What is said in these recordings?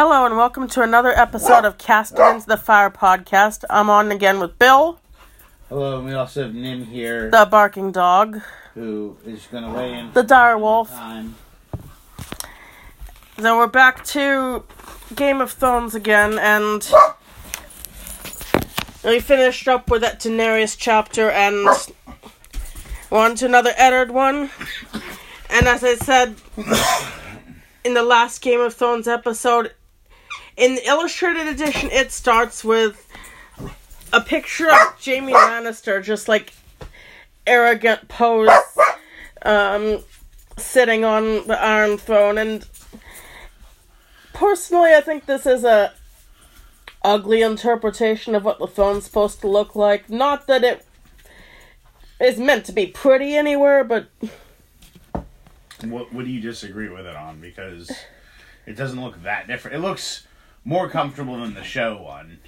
Hello and welcome to another episode of Casting into the Fire podcast. I'm on again with Bill, Hello, and we also have Nim here, the barking dog, who is going to weigh in. the dire wolf. Time. Then we're back to Game of Thrones again, and we finished up with that Daenerys chapter, and we're on to another Eddard one. And as I said in the last Game of Thrones episode, in the illustrated edition, it starts with a picture of Jaime Lannister, just like arrogant pose, um, sitting on the Iron Throne, and personally, I think this is a ugly interpretation of what the throne's supposed to look like. Not that it is meant to be pretty anywhere, but What what do you disagree with it on? Because it doesn't look that different. It looks more comfortable than the show one.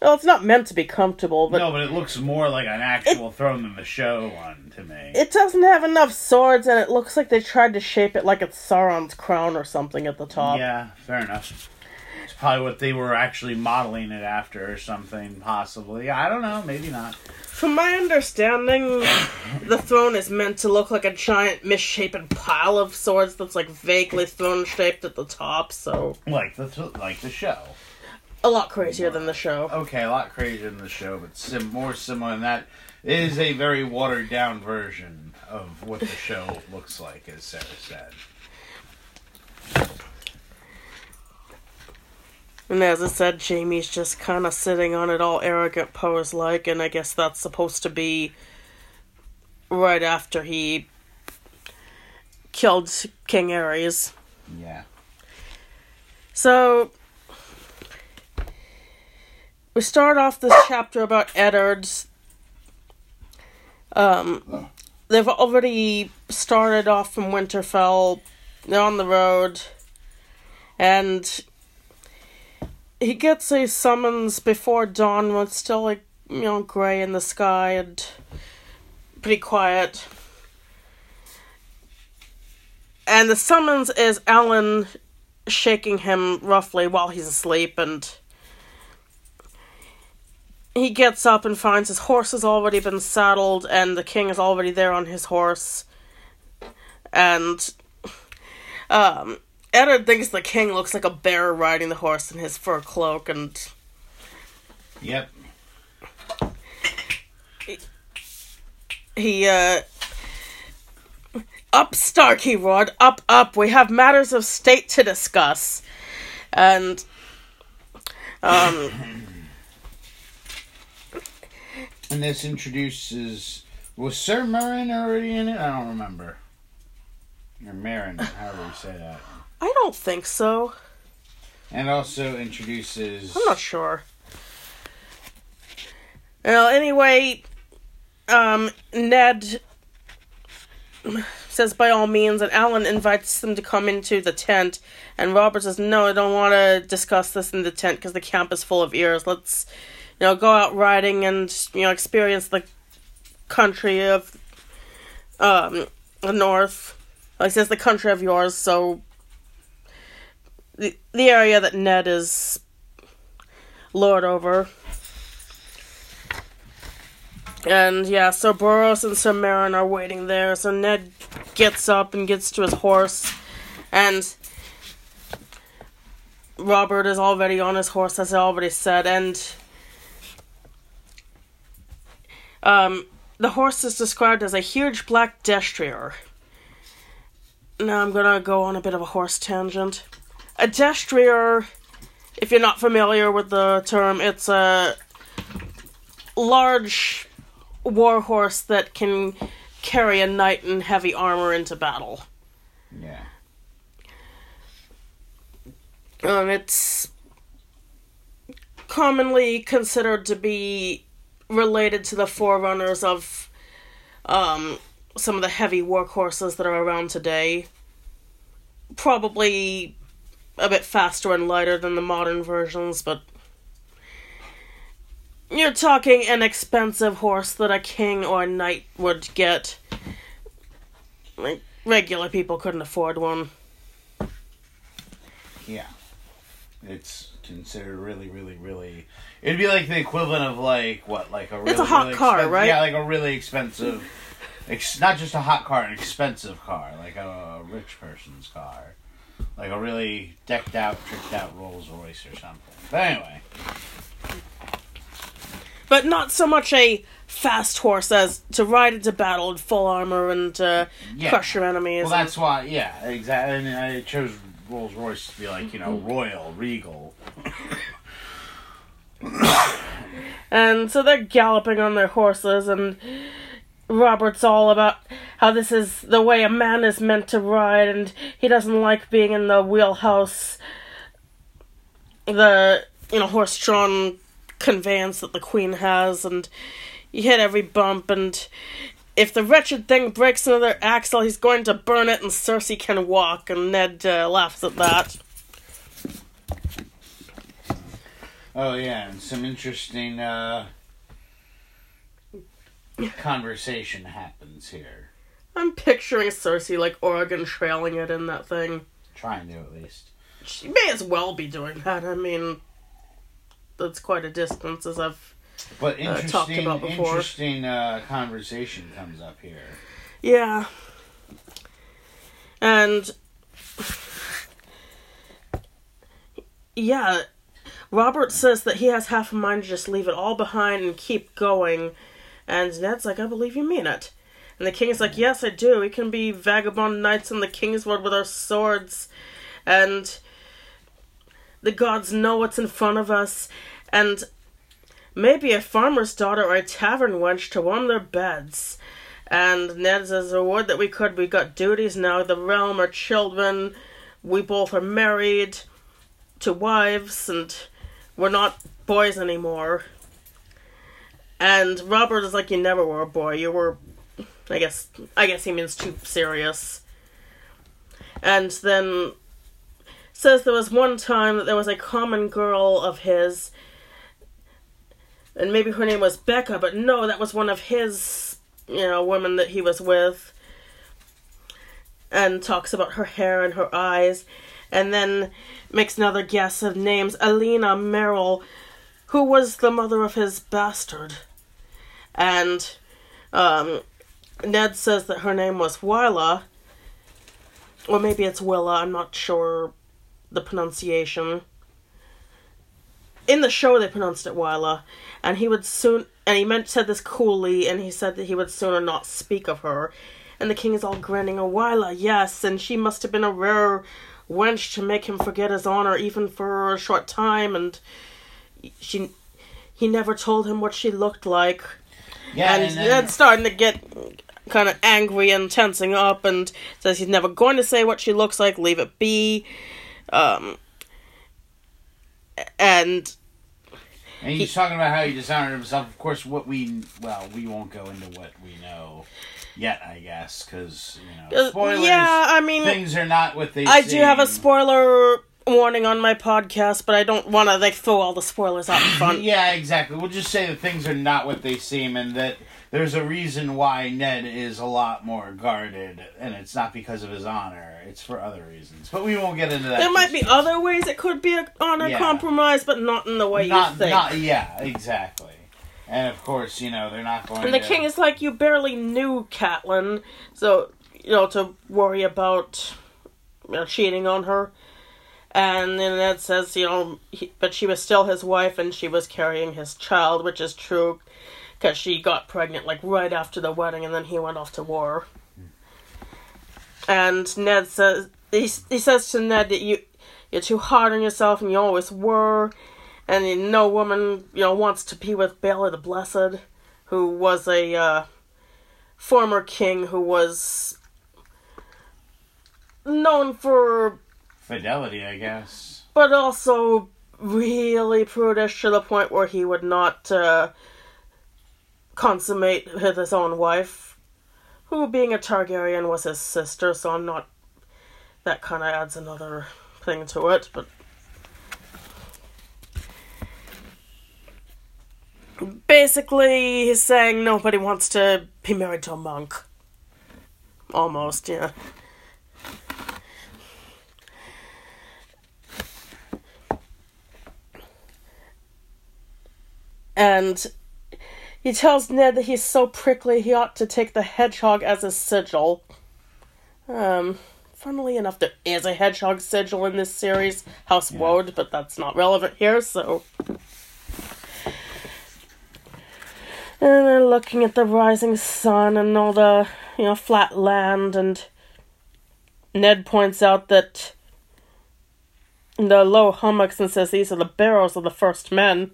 well, it's not meant to be comfortable. But no, but it looks more like an actual throne than the show one to me. it doesn't have enough swords, and it looks like they tried to shape it like it's Sauron's crown or something at the top. yeah, fair enough. It's probably what they were actually modeling it after or something, possibly. I don't know, maybe not. From my understanding, the throne is meant to look like a giant misshapen pile of swords that's like vaguely throne shaped at the top, so Like the th- like the show. a lot crazier than the show. Okay, a lot crazier than the show, but sim- more similar than that. It is a very watered down version of what the show looks like, as Sarah said. And as I said, Jaime's just kind of sitting on it all arrogant pose like, and I guess that's supposed to be right after he killed King Aerys. Yeah. So we start off this chapter about Eddard's. Um, they've already started off from Winterfell. They're on the road, and he gets a summons before dawn when it's still like you know gray in the sky and pretty quiet. And the summons is Alyn shaking him roughly while he's asleep and he gets up and finds his horse has already been saddled and the king is already there on his horse and um Eddard thinks the king looks like a bear riding the horse in his fur cloak and Yep. he uh up stark he roared up up we have matters of state to discuss and um And this introduces. Was Sir Meryn already in it? I don't remember. Or Marin, however you say that. i don't think so And also introduces. i'm not sure well anyway um ned says by all means and alyn invites them to come into the tent and robert says no i don't want to discuss this in the tent because the camp is full of ears let's you know go out riding and you know experience the country of um the north like says the country of yours so the the area that ned is lord over and yeah, so Boros and Sir Marin are waiting there. So Ned gets up and gets to his horse, and Robert is already on his horse, as I already said, and um, the horse is described as a huge black destrier. Now I'm gonna go on a bit of a horse tangent. A destrier, if you're not familiar with the term, it's a large war horse that can carry a knight in heavy armor into battle. Yeah. Um, it's commonly considered to be related to the forerunners of um, some of the heavy workhorses that are around today. Probably a bit faster and lighter than the modern versions, but you're talking an expensive horse that a king or a knight would get. Like, regular people couldn't afford one. Yeah. It's considered really, really, really. It'd be like the equivalent of like what, like a really, It's a hot really car, right? Yeah, like a really expensive. Ex- not just a hot car, an expensive car, like a rich person's car, like a really decked out, tricked out Rolls Royce or something. But anyway, But not so much a fast horse as to ride into battle in full armor and uh, Yeah. crush your enemies. well, that's why, yeah, exactly. And I chose Rolls Royce to be like you know royal, regal. And so they're galloping on their horses, and Robert's all about how this is the way a man is meant to ride, and he doesn't like being in the wheelhouse, the you know horse-drawn conveyance that the queen has, and you hit every bump, and if the wretched thing breaks another axle, he's going to burn it, and Cersei can walk. And Ned uh, laughs at that. Oh yeah, and some interesting uh, conversation happens here. I'm picturing Cersei like Oregon trailing it in that thing. Trying to at least. She may as well be doing that. I mean, that's quite a distance, as I've. But Uh, talked interesting, about before. interesting uh, conversation comes up here. Yeah. And. Yeah. Robert says that he has half a mind to just leave it all behind and keep going. And Ned's like, I believe you mean it. And the king's like, Yes, I do. We can be vagabond knights in the Kingswood with our swords. And the gods know what's in front of us. And maybe a farmer's daughter or a tavern wench to warm their beds. And Ned says, "A would that we could. We got duties now. The realm, our children. We both are married to wives, and we're not boys anymore." And Robert is like, "You never were a boy. You were, I guess. I guess he means too serious." And then says there was one time that there was a common girl of his, and maybe her name was Becca, but no, that was one of his, you know, women that he was with. And talks about her hair and her eyes, and then makes another guess of names Aleena Merryl, who was the mother of his bastard. And um, Ned says that her name was Wylla, or maybe it's Wylla, I'm not sure the pronunciation. In the show, they pronounced it Wylla, and he would soon, and he meant said this coolly, and he said that he would sooner not speak of her. And the king is all grinning, a Wylla, yes, and she must have been a rare wench to make him forget his honor even for a short time, and she, he never told him what she looked like Yeah, and, and, then, starting to get kind of angry and tensing up and says he's never going to say what she looks like leave it be um and and he's talking about how he dishonored himself. Of course, what we well, we won't go into what we know yet, I guess, because you know, uh, spoilers. yeah i mean things are not what they. i do have a spoiler warning on my podcast but i don't want to like throw all the spoilers out in front Yeah, exactly. We'll just say that things are not what they seem, and that there's a reason why Ned is a lot more guarded, and it's not because of his honor; it's for other reasons. But we won't get into that. there might be other ways it could be a honor Yeah. compromise but not in the way not, you think not, yeah, exactly. And of course, you know they're not going. And the to, king is like, you barely knew Catelyn, so you know to worry about you know, cheating on her. And then Ned says, you know, he, but she was still his wife, and she was carrying his child, which is true, because she got pregnant like right after the wedding, and then he went off to war. And Ned says, he, he says to Ned that you you're too hard on yourself, and you always were, and no woman you know wants to be with Baelor the Blessed who was a uh, former king who was known for, fidelity, I guess. but also really prudish to the point where he would not uh, consummate with his own wife, who, being a Targaryen, was his sister. So I'm not. That kind of adds another thing to it, but. Basically, he's saying nobody wants to be married to a monk. Almost, yeah. And he tells Ned that he's so prickly he ought to take the hedgehog as a sigil. Um, funnily enough, there is a hedgehog sigil in this series, House Yeah. Woad, but that's not relevant here, so. And they're looking at the rising sun and all the, you know, flat land, and Ned points out that the low hummocks and says these are the barrows of the first men.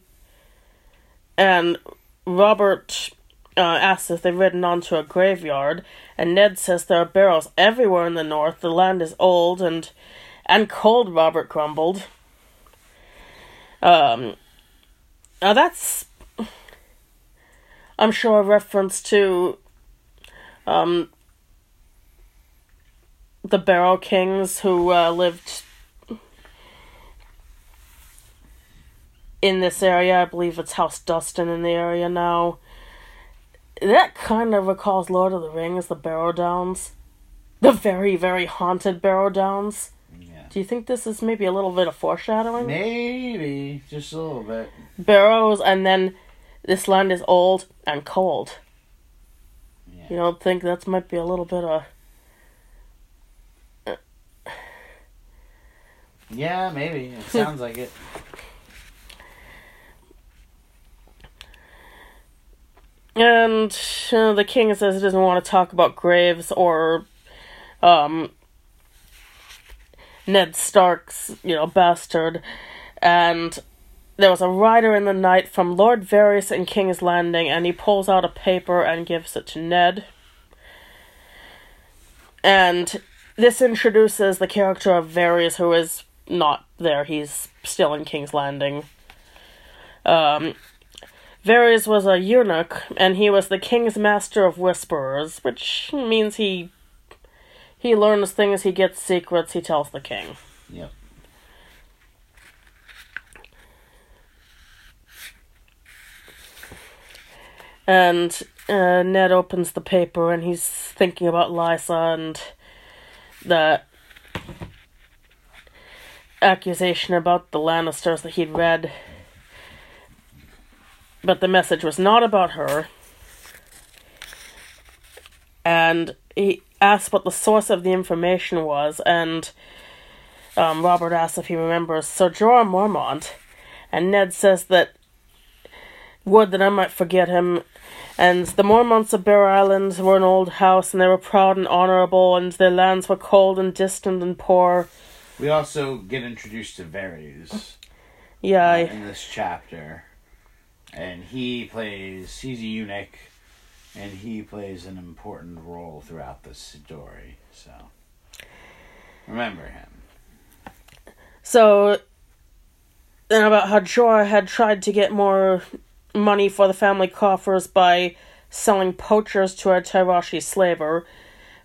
And Robert uh, asks if they've ridden onto a graveyard, and Ned says there are barrows everywhere in the north. The land is old and and cold. Robert grumbled. Um, now that's, I'm sure, a reference to, um, the Barrow Kings who uh, lived in this area. I believe it's House Dustin in the area now. That kind of recalls Lord of the Rings, the Barrow Downs. The very, very haunted Barrow Downs. Yeah. Do you think this is maybe a little bit of foreshadowing? Maybe just a little bit. Barrows, and then this land is old and cold. Yeah. You don't think that might be a little bit of. Uh, yeah, maybe. It sounds like it. And uh, the king says he doesn't want to talk about graves or um, Ned Stark's, you know, bastard. And there was a rider in the night from Lord Varys in King's Landing, and he pulls out a paper and gives it to Ned. And this introduces the character of Varys, who is not there. He's still in King's Landing. Um, Varys was a eunuch, and he was the king's master of whisperers, which means he he learns things, he gets secrets, he tells the king. Yep. And uh, Ned opens the paper, and he's thinking about Lysa and the accusation about the Lannisters that he'd read. But the message was not about her. And he asked what the source of the information was, and um, Robert asks if he remembers Sir Jorah Mormont. And Ned says that would that I might forget him. And the Mormonts of Bear Island were an old house, and they were proud and honourable, and their lands were cold and distant and poor. We also get introduced to Varys Yeah, uh, in this chapter, and he plays. He's a eunuch, and he plays an important role throughout the story. So remember him. So, then about how Jorah had tried to get more money for the family coffers by selling poachers to a Tyroshi slaver.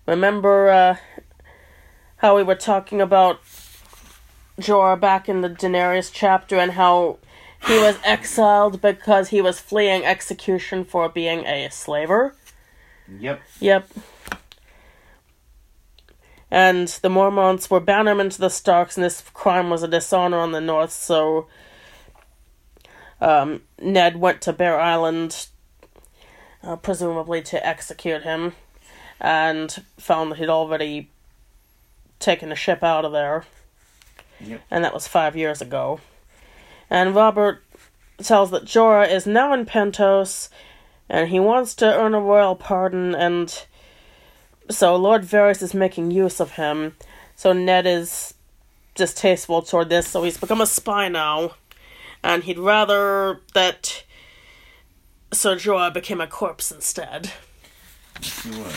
Remember uh, how we were talking about Jorah back in the Daenerys chapter and how he was exiled because he was fleeing execution for being a slaver? Yep. Yep. And the Mormonts were bannermen to the Starks, and this crime was a dishonor on the North, so um, Ned went to Bear Island, uh, presumably to execute him, and found that he'd already taken a ship out of there. Yep. And that was five years ago. And Robert tells that Jorah is now in Pentos, and he wants to earn a royal pardon, and so Lord Varys is making use of him. So Ned is distasteful toward this, so he's become a spy now, and he'd rather that Sir Jorah became a corpse instead. He would.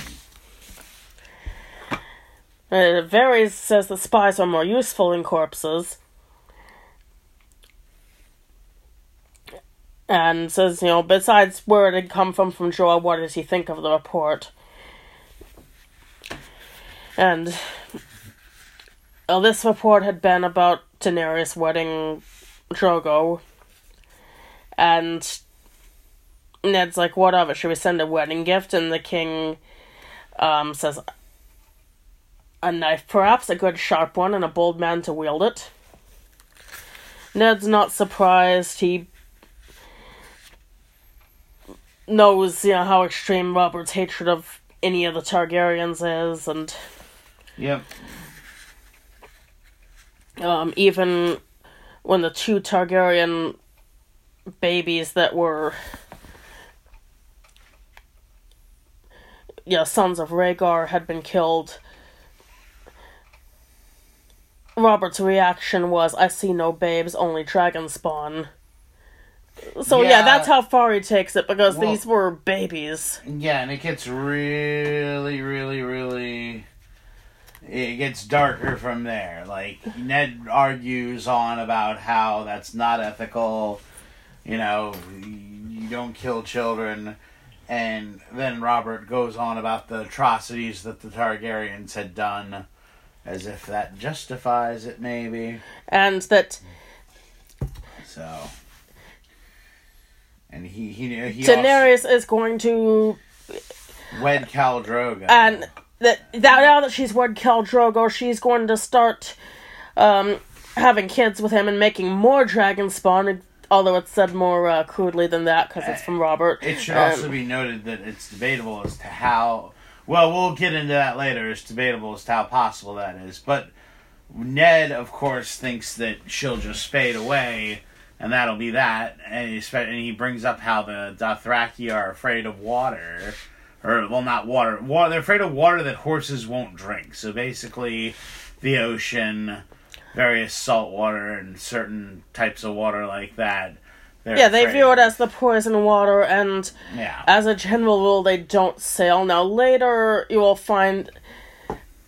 Uh, Varys says the spies are more useful than corpses. And says, you know, besides where it had come from from Jorah, what does he think of the report? And well, this report had been about Daenerys wedding Drogo. And Ned's like, what of it? Should we send a wedding gift? And the king um, says, a knife, perhaps, a good sharp one, and a bold man to wield it. Ned's not surprised. He knows you know how extreme Robert's hatred of any of the Targaryens is, and Yep. um, even when the two Targaryen babies that were yeah sons of Rhaegar had been killed. Robert's reaction was, "I see no babes, only dragon spawn." So yeah, Yeah. that's how far he takes it because Well- these were babies. Yeah, and it gets really, really, really. It gets darker from there. Like, Ned argues on about how that's not ethical. You know, you don't kill children. And then Robert goes on about the atrocities that the Targaryens had done, as if that justifies it, maybe. And that So. And he he he Daenerys is going to wed Khal Drogo. and that that now that she's wed Khal Drogo, she's going to start um, having kids with him and making more dragon spawn. Although it's said more uh, crudely than that because it's from Robert. It should Um, also be noted that it's debatable as to how. Well, we'll get into that later. It's debatable as to how possible that is. But Ned, of course, thinks that she'll just fade away, and that'll be that. And he, and he brings up how the Dothraki are afraid of water. Or, well, not water. water. They're afraid of water that horses won't drink. So basically, the ocean, various salt water, and certain types of water like that. yeah, they view it as the poison water, and Yeah. as a general rule, they don't sail. Now later, you will find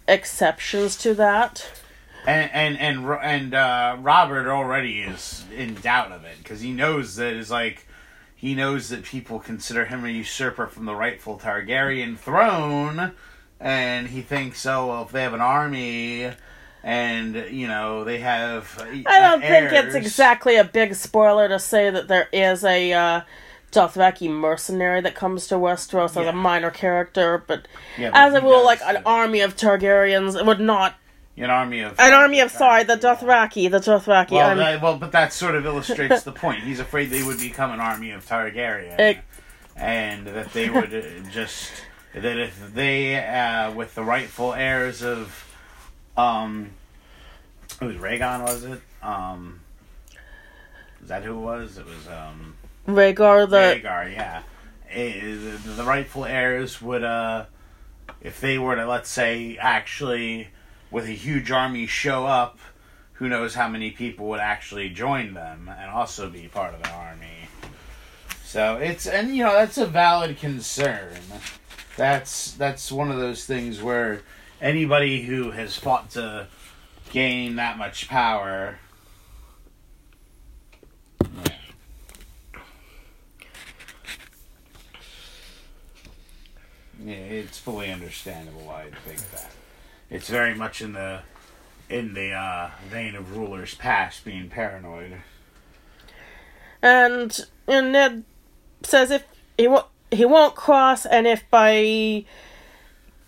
exceptions to that. And and and and uh, Robert already is in doubt of it because he knows that it's like he knows that people consider him a usurper from the rightful Targaryen throne, and he thinks, oh, well, if they have an army, and you know they have, I don't think it's exactly a big spoiler to say that there is a uh, Dothraki mercenary that comes to Westeros as a minor character, but Yeah, but as a rule, like an army of Targaryens, it would not an army of an army of sorry, the Dothraki, the Dothraki. Well, that, well, but that sort of illustrates the point. He's afraid they would become an army of Targaryen, It- and that they would uh, just that if they, uh, with the rightful heirs of, um, it was Rhaegon, was it? Um, is that who it was? It was um, Rhaegar the Rhaegar, yeah. Eh, the, the rightful heirs would, uh, if they were to, let's say, actually, with a huge army show up, who knows how many people would actually join them and also be part of the army. So it's, and you know, that's a valid concern. That's, that's one of those things where anybody who has fought to gain that much power. Yeah. It's fully understandable why I'd think that. It's very much in the in the uh, vein of rulers past being paranoid. and and Ned says if he won't he won't cross, and if by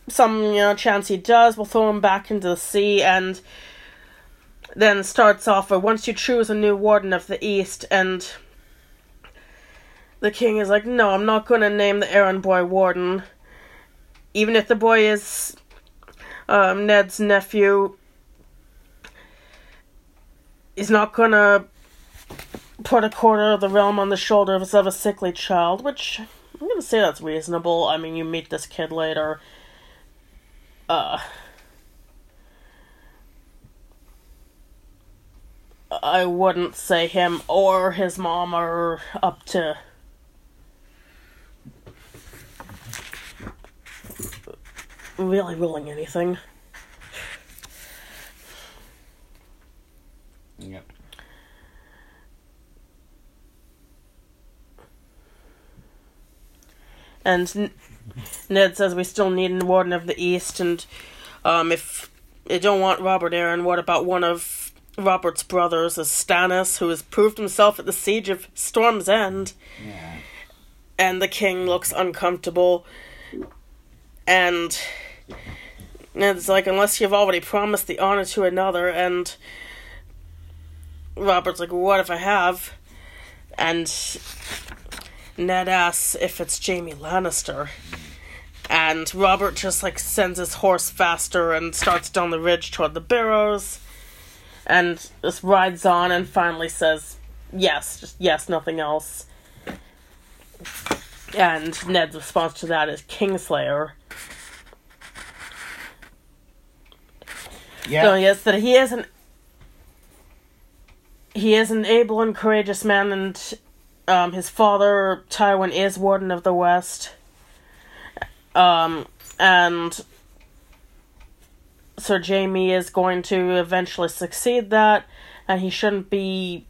some you know chance he does, we'll throw him back into the sea, and then starts off with once you choose a new warden of the East, and the king is like, no, I'm not going to name the Arryn boy warden, even if the boy is um, Ned's nephew. is not gonna put a quarter of the realm on the shoulders of a sickly child, which I'm gonna say that's reasonable. I mean, you meet this kid later. Uh. I wouldn't say him or his mom are up to. Really ruling anything. Yep. And Ned says we still need a warden of the East, and um, if they don't want Robert Arryn, what about one of Robert's brothers, Stannis, who has proved himself at the siege of Storm's End? Yeah. And the king looks uncomfortable, and Ned's like, unless you've already promised the honor to another, and Robert's like, what if I have? And Ned asks if it's Jaime Lannister. And Robert just like sends his horse faster and starts down the ridge toward the barrows. And just rides on and finally says, yes, just yes, nothing else. And Ned's response to that is Kingslayer. Yeah. So yes, that he is an he is an able and courageous man, and um, his father Tywin is Warden of the West. Um, and Sir Jaime is going to eventually succeed that, and he shouldn't be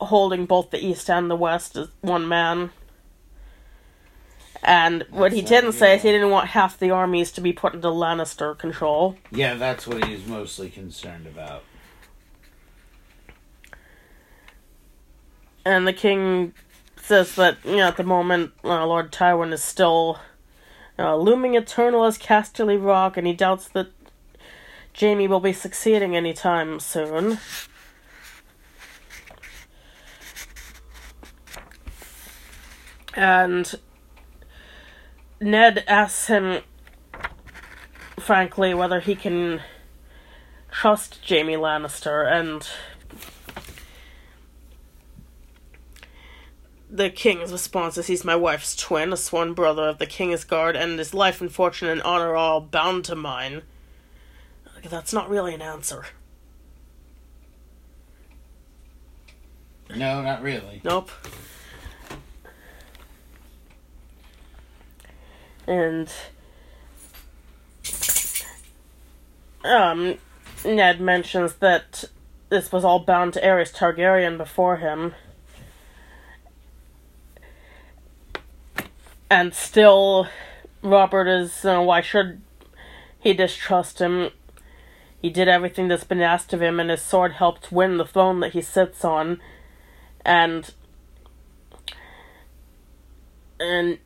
holding both the East and the West as one man. And what he didn't say is he didn't want half the armies to be put into Lannister control. Yeah, that's what he's mostly concerned about. And the king says that, you know, at the moment, uh, Lord Tywin is still uh, looming eternal as Casterly Rock, and he doubts that Jaime will be succeeding anytime soon. And Ned asks him, frankly, whether he can trust Jaime Lannister, and the king's response is he's my wife's twin, a sworn brother of the king's guard, and his life and fortune and honor are all bound to mine. That's not really an answer. No, not really. Nope. And um Ned mentions that this was all bound to Aerys Targaryen before him. And still Robert is uh, why should he distrust him? He did everything that's been asked of him and his sword helped win the throne that he sits on and and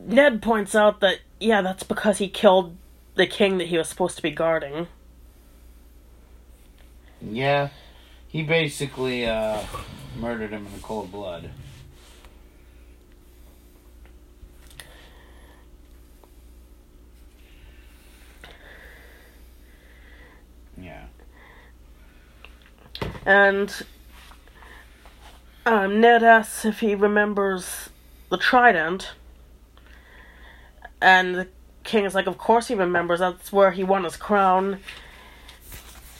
Ned points out that yeah, that's because he killed the king that he was supposed to be guarding. Yeah. He basically uh, murdered him in the cold blood. Yeah. And um, Ned asks if he remembers the trident. And the king is like, Of course he remembers, that's where he won his crown.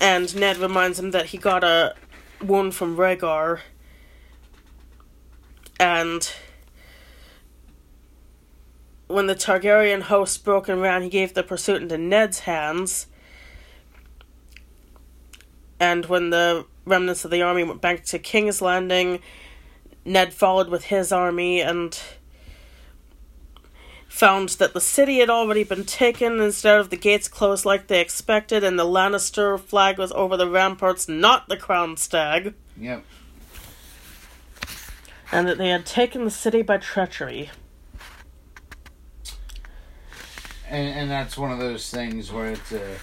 And Ned reminds him that he got a wound from Rhaegar. And when the Targaryen host broke and ran, he gave the pursuit into Ned's hands. And when the remnants of the army went back to King's Landing, Ned followed with his army and found that the city had already been taken instead of the gates closed like they expected, and the Lannister flag was over the ramparts, not the crown stag, Yep. and that they had taken the city by treachery. And, and that's one of those things where it's uh,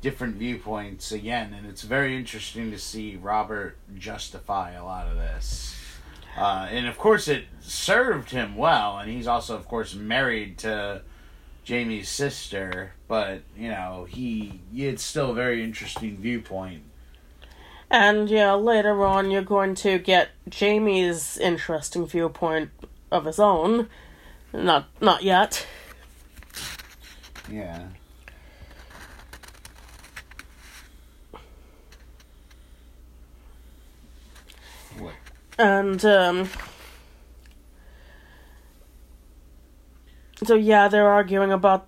different viewpoints again, and it's very interesting to see Robert justify a lot of this. Uh, and of course, it served him well, and he's also, of course, married to Jaime's sister. But you know, he it's still a very interesting viewpoint. And yeah, later on you're going to get Jaime's interesting viewpoint of his own. Not not yet. Yeah. What? And um So yeah, they're arguing about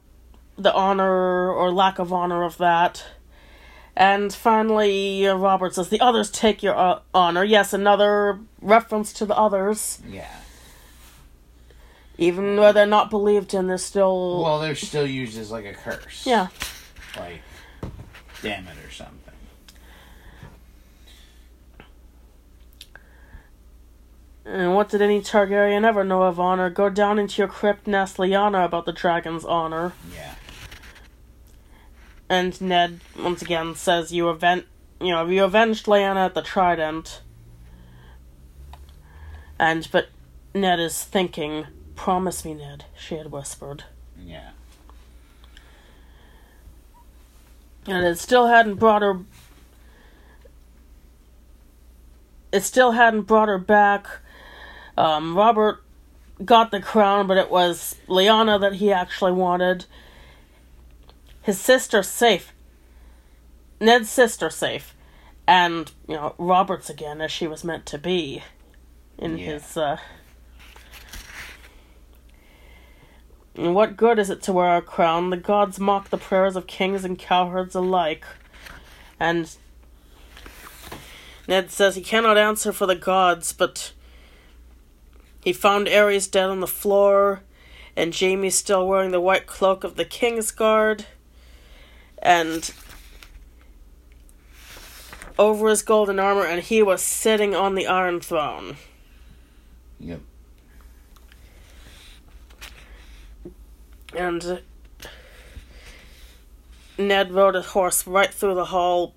the honor or lack of honor of that. And finally, uh, Robert says, The others take your uh, honor. Yes, another reference to the others. Yeah. Even though they're not believed in, they're still. Well, they're still used as like a curse. yeah. Like, damn it or something. And what did any Targaryen ever know of honor? Go down into your crypt and ask Lyanna about the dragon's honor. Yeah. And Ned once again says you aven you know, you avenged Lyanna at the Trident. And but Ned is thinking, Promise me, Ned, she had whispered. Yeah. And it still hadn't brought her. It still hadn't brought her back. Um, Robert got the crown, but it was Lyanna that he actually wanted. His sister safe. Ned's sister safe. And, you know, Robert's again as she was meant to be in Yeah. his uh what good is it to wear a crown? The gods mock the prayers of kings and cowherds alike. And Ned says he cannot answer for the gods, but he found Aerys dead on the floor, and Jaime still wearing the white cloak of the King's Guard, and over his golden armor, and he was sitting on the Iron Throne. Yep. And Ned rode a horse right through the hall,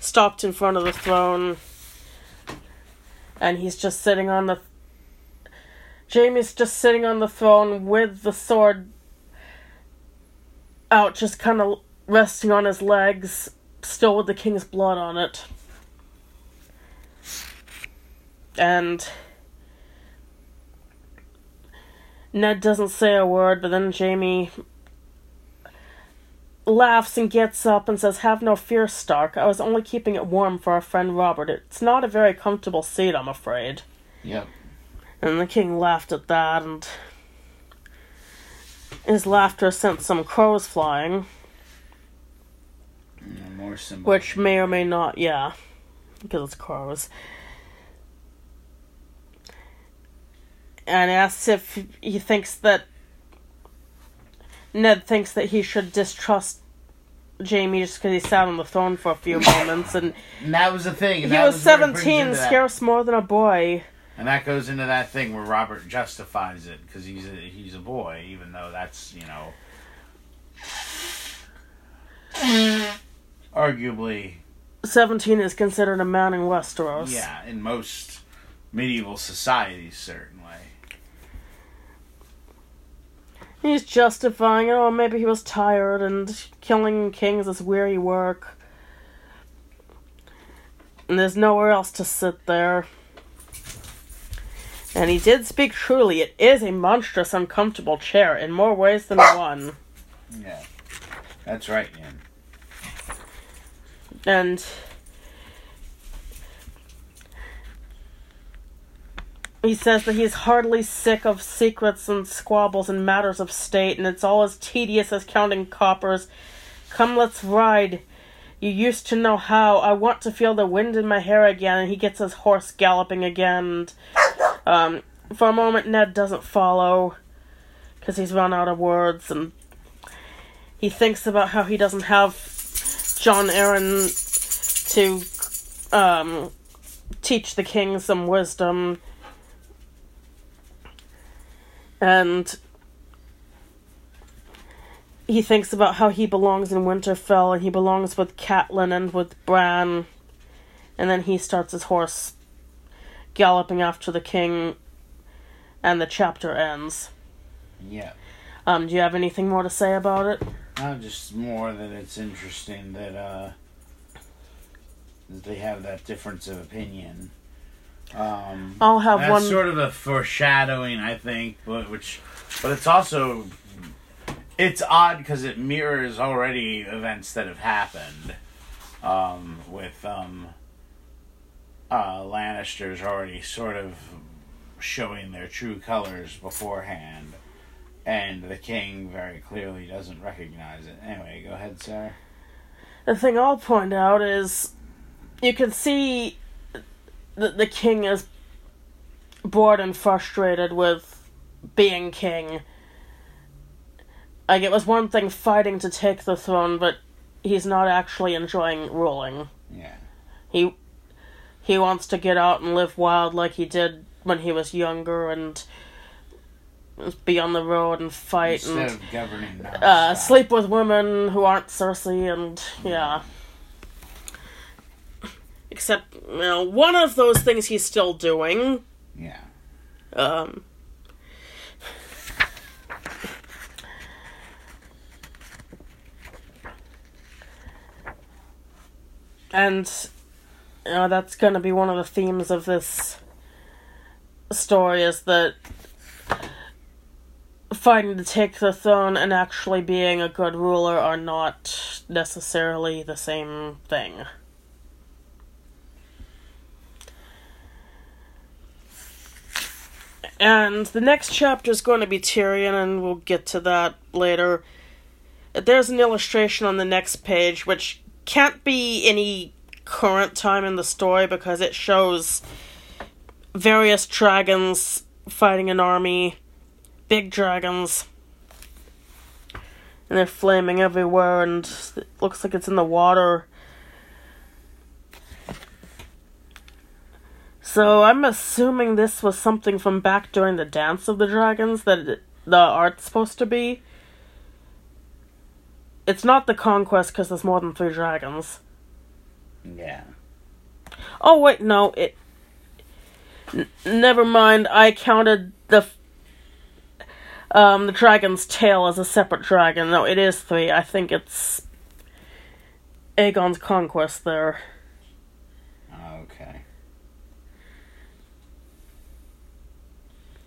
stopped in front of the throne, and he's just sitting on the. Jaime's just sitting on the throne with the sword out, just kind of resting on his legs, still with the king's blood on it. And Ned doesn't say a word, but then Jaime laughs and gets up and says, Have no fear, Stark. I was only keeping it warm for our friend Robert. It's not a very comfortable seat, I'm afraid. Yep. And the king laughed at that, and his laughter sent some crows flying, symbol. which may or may not, yeah, because it's crows. And asks if he thinks that Ned thinks that he should distrust Jaime just because he sat on the throne for a few moments, and And that was the thing. and he was where seventeen, scarce more than a boy. And that goes into that thing where Robert justifies it because he's a, he's a boy, even though that's you know arguably Seventeen is considered a man in Westeros. yeah in most medieval societies certainly. He's justifying it. Oh, maybe he was tired and killing kings is weary work. And there's nowhere else to sit there. And he did speak truly. It is a monstrous, uncomfortable chair in more ways than one. Yeah, that's right, Ian. And he says that he's heartily sick of secrets and squabbles and matters of state, and it's all as tedious as counting coppers. Come, let's ride. You used to know how. I want to feel the wind in my hair again. And he gets his horse galloping again. And, um, for a moment, Ned doesn't follow because he's run out of words, and he thinks about how he doesn't have Jon Arryn to um, teach the king some wisdom. And he thinks about how he belongs in Winterfell and he belongs with Catelyn and with Bran. And then he starts his horse galloping after the king, and the chapter ends. Yeah. Um, do you have anything more to say about it? Uh, just more that it's interesting that uh, that they have that difference of opinion. Um, I'll have that's one. sort of a foreshadowing, I think, but which, but it's also it's odd because it mirrors already events that have happened. Um, with um, uh, Lannisters already sort of showing their true colors beforehand, and the king very clearly doesn't recognize it. Anyway, go ahead, Sarah. The thing I'll point out is you can see that the king is bored and frustrated with being king. Like, it was one thing fighting to take the throne, but he's not actually enjoying ruling. Yeah. He he wants to get out and live wild like he did when he was younger and be on the road and fight Instead and uh, sleep with women who aren't Cersei and yeah. Except you know, one of those things he's still doing. Yeah. Um. And you know, that's going to be one of the themes of this story is that fighting to take the throne and actually being a good ruler are not necessarily the same thing. And the next chapter is going to be Tyrion, and we'll get to that later. There's an illustration on the next page, which can't be any current time in the story because it shows various dragons fighting an army, big dragons, and they're flaming everywhere, and it looks like it's in the water. So I'm assuming this was something from back during the Dance of the Dragons that the art's supposed to be. It's not the conquest because there's more than three dragons. Yeah. Oh wait, no, it. N- never mind. I counted the. Um, the dragon's tail as a separate dragon. No, it is three. I think it's. Aegon's conquest there. Okay.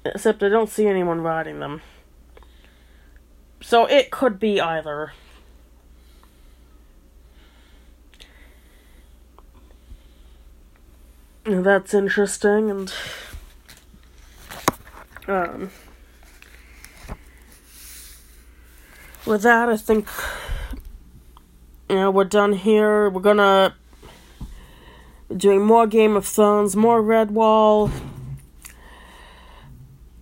Except I don't see anyone riding them. So it could be either. That's interesting and um with that I think you know we're done here. We're gonna doing more Game of Thrones, more Redwall.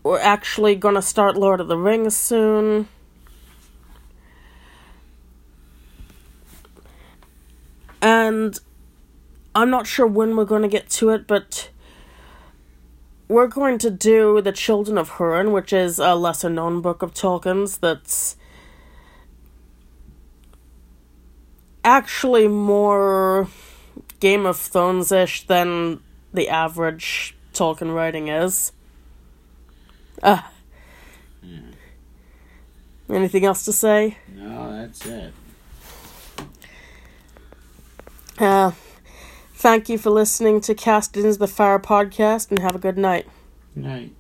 We're actually gonna start Lord of the Rings soon. And I'm not sure when we're going to get to it, but we're going to do The Children of Hurin, which is a lesser known book of Tolkien's that's actually more Game of Thrones ish than the average Tolkien writing is. Uh, Anything else to say? No, that's it. Uh, thank you for listening to Cast Into the Fire podcast and have a good night. Good night.